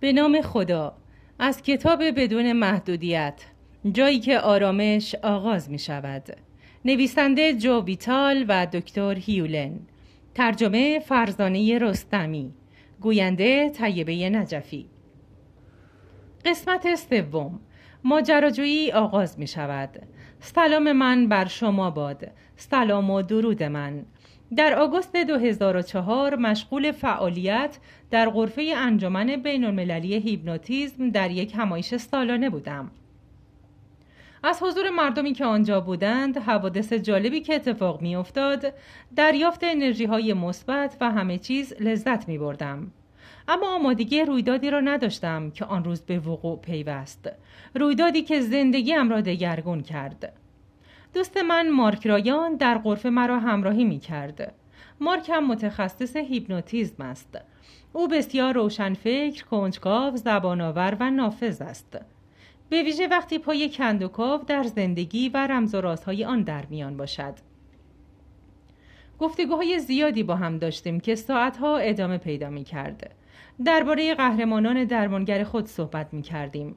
به نام خدا. از کتاب بدون محدودیت جایی که آرامش آغاز می شود نویسنده جو ویتال و دکتر هیولن. ترجمه فرزانه رستمی. گوینده طیبه نجفی. قسمت سوم. ماجراجویی آغاز می شود سلام من بر شما باد. سلام و درود من. در آگوست 2004 مشغول فعالیت در غرفه انجمن بین المللی هیپنوتیزم در یک همایش سالانه بودم. از حضور مردمی که آنجا بودند حوادث جالبی که اتفاق می افتاد دریافت انرژی های مثبت و همه چیز لذت می بردم. اما آمادگی رویدادی را نداشتم که آن روز به وقوع پیوست رویدادی که زندگیم را دگرگون کرد دوست من مارک رایان در غرفه مرا همراهی می کرد. مارک هم متخصص هیپنوتیزم است. او بسیار روشنفکر، کنجکاو، زبانآور و نافذ است. به ویژه وقتی پای کندوکاو در زندگی و رمز و رازهای آن در میان باشد. گفتگوهای زیادی با هم داشتیم که ساعتها ادامه پیدا می کرد. درباره قهرمانان درمانگر خود صحبت می کردیم.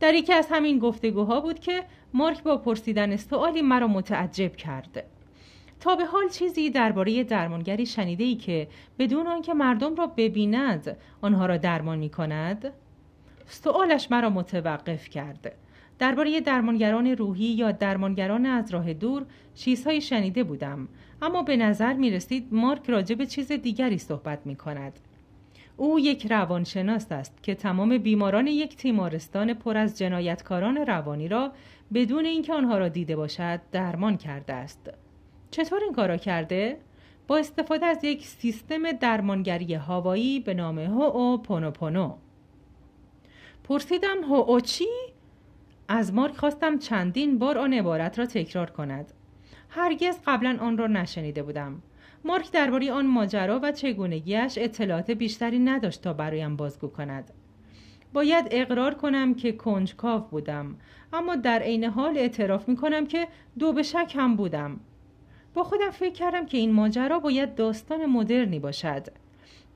در یکی از همین گفتگوها بود که مارک با پرسیدن سوالی مرا متعجب کرد تا به حال چیزی درباره درمانگری شنیده ای که بدون آنکه مردم را ببیند آنها را درمان می کند؟ سوالش مرا متوقف کرد. درباره درمانگران روحی یا درمانگران از راه دور چیزهایی شنیده بودم اما به نظر می رسید مارک راجع به چیز دیگری صحبت می کند. او یک روانشناس است که تمام بیماران یک تیمارستان پر از جنایتکاران روانی را بدون اینکه آنها را دیده باشد درمان کرده است. چطور این کارا کرده؟ با استفاده از یک سیستم درمانگری هوایی به نام هو پونو پونو پرسیدم هو چی؟ از مارک خواستم چندین بار آن عبارت را تکرار کند. هرگز قبلا آن را نشنیده بودم. مارک درباره آن ماجرا و چگونگیش اطلاعات بیشتری نداشت تا برایم بازگو کند. باید اقرار کنم که کنجکاو بودم اما در عین حال اعتراف می کنم که دو به شک هم بودم. با خودم فکر کردم که این ماجرا باید داستان مدرنی باشد.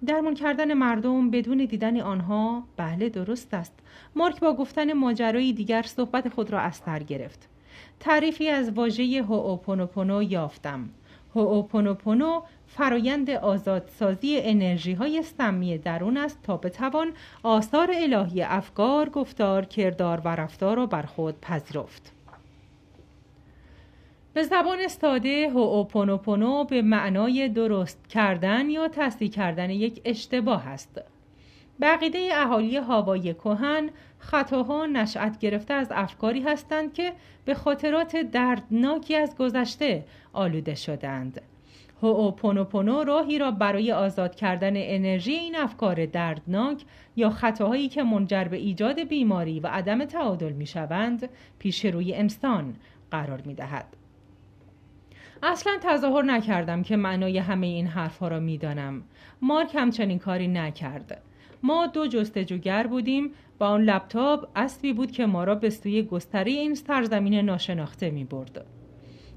درمان کردن مردم بدون دیدن آنها بله درست است. مارک با گفتن ماجرایی دیگر صحبت خود را از سر گرفت. تعریفی از واژه هوپونوپونو یافتم. هوپونوپونو فرایند آزادسازی انرژی های سمی درون است تا بتوان آثار الهی افکار، گفتار، کردار و رفتار را بر خود پذیرفت. به زبان ساده هوپونوپونو به معنای درست کردن یا تصدیح کردن یک اشتباه است. بقیده اهالی هاوای کهن خطاها نشأت گرفته از افکاری هستند که به خاطرات دردناکی از گذشته آلوده شدند. هوپونوپونو راهی را برای آزاد کردن انرژی این افکار دردناک یا خطاهایی که منجر به ایجاد بیماری و عدم تعادل می شوند پیش روی انسان قرار می دهد. اصلا تظاهر نکردم که معنای همه این حرفها را می دانم. مارک همچنین کاری نکرد. ما دو جستجوگر بودیم و آن لپتاپ اسبی بود که ما را به سوی گستری این سرزمین ناشناخته می برد.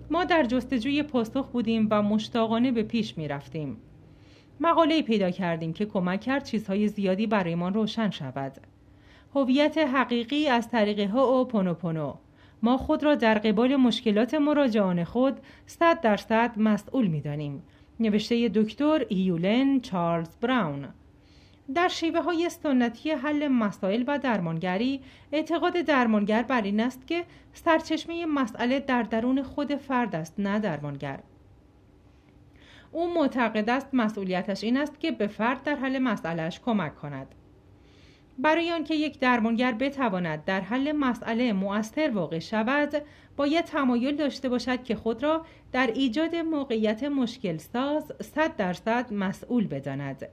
ما در جستجوی پاسخ بودیم و مشتاقانه به پیش می رفتیم. مقاله پیدا کردیم که کمک کرد چیزهای زیادی برایمان روشن شود. هویت حقیقی از طریق ها و پونو ما خود را در قبال مشکلات مراجعان خود صد درصد مسئول می دانیم. نوشته دکتر ایولن چارلز براون در شیوه های سنتی حل مسائل و درمانگری اعتقاد درمانگر بر این است که سرچشمه مسئله در درون خود فرد است نه درمانگر. او معتقد است مسئولیتش این است که به فرد در حل مسئلهش کمک کند. برای آنکه یک درمانگر بتواند در حل مسئله مؤثر واقع شود باید تمایل داشته باشد که خود را در ایجاد موقعیت مشکل ساز صد درصد مسئول بداند.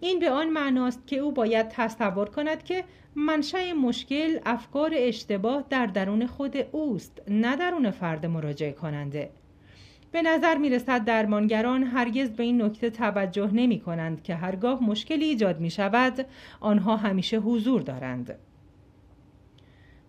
این به آن معناست که او باید تصور کند که منشأ مشکل افکار اشتباه در درون خود اوست نه درون فرد مراجعه کننده. به نظر می رسد درمانگران هرگز به این نکته توجه نمی کنند که هرگاه مشکلی ایجاد می شود آنها همیشه حضور دارند.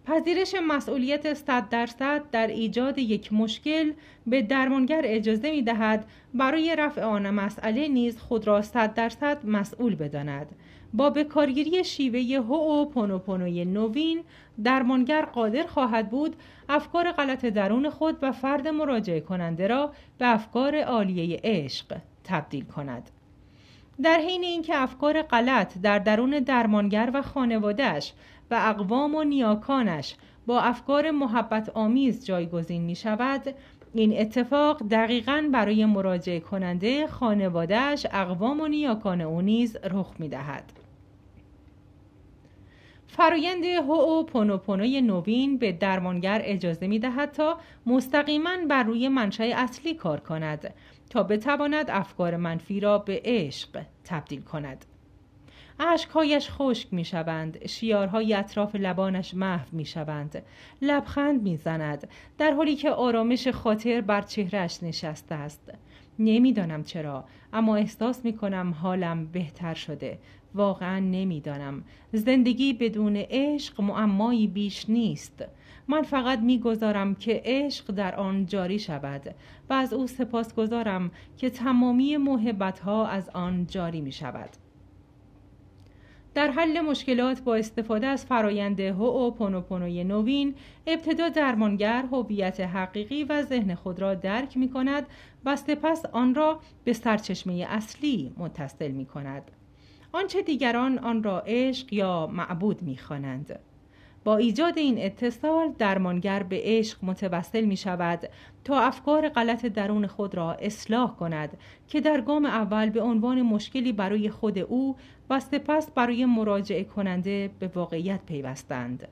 پذیرش مسئولیت 100 درصد در ایجاد یک مشکل به درمانگر اجازه می دهد برای رفع آن مسئله نیز خود را 100 درصد مسئول بداند. با به کارگیری شیوه هو پونوپونوی نوین درمانگر قادر خواهد بود افکار غلط درون خود و فرد مراجعه کننده را به افکار عالیه عشق تبدیل کند. در حین اینکه افکار غلط در درون درمانگر و خانوادهش و اقوام و نیاکانش با افکار محبت آمیز جایگزین می شود این اتفاق دقیقا برای مراجعه کننده خانوادهش اقوام و نیاکان او نیز رخ می دهد. فرایند هو پونوپونوی نوین به درمانگر اجازه می دهد تا مستقیما بر روی منشأ اصلی کار کند تا بتواند افکار منفی را به عشق تبدیل کند. اشکهایش خشک می شوند شیارهای اطراف لبانش محو می شوند لبخند می زند در حالی که آرامش خاطر بر چهرش نشسته است. نمی‌دانم چرا اما احساس می کنم حالم بهتر شده. واقعا نمی‌دانم. زندگی بدون عشق معمایی بیش نیست. من فقط می‌گذارم که عشق در آن جاری شود و از او سپاس گذارم که تمامی محبت ها از آن جاری می شود در حل مشکلات با استفاده از فرایند هو پونوپونوی نوین ابتدا درمانگر هویت حقیقی و ذهن خود را درک می کند و سپس آن را به سرچشمه اصلی متصل می کند آنچه دیگران آن را عشق یا معبود می خوانند. با ایجاد این اتصال درمانگر به عشق متوسل می شود تا افکار غلط درون خود را اصلاح کند که در گام اول به عنوان مشکلی برای خود او و سپس برای مراجعه کننده به واقعیت پیوستند.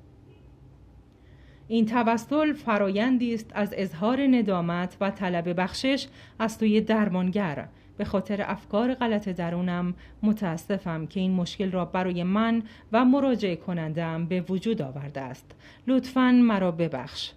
این توسل فرایندی است از اظهار ندامت و طلب بخشش از سوی درمانگر به خاطر افکار غلط درونم متاسفم که این مشکل را برای من و مراجعه کنندم به وجود آورده است. لطفا مرا ببخش.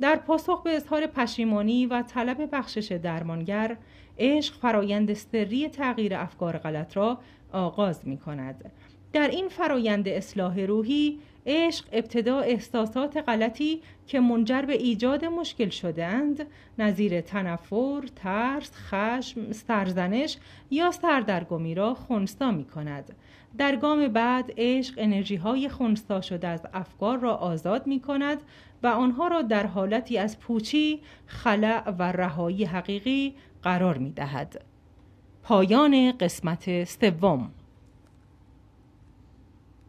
در پاسخ به اظهار پشیمانی و طلب بخشش درمانگر عشق فرایند سری تغییر افکار غلط را آغاز می کند در این فرایند اصلاح روحی عشق ابتدا احساسات غلطی که منجر به ایجاد مشکل شدهاند نظیر تنفر، ترس، خشم، سرزنش یا سردرگمی را خونسا می کند. در گام بعد عشق انرژی های خونسا شده از افکار را آزاد می کند و آنها را در حالتی از پوچی، خلع و رهایی حقیقی قرار می دهد. پایان قسمت سوم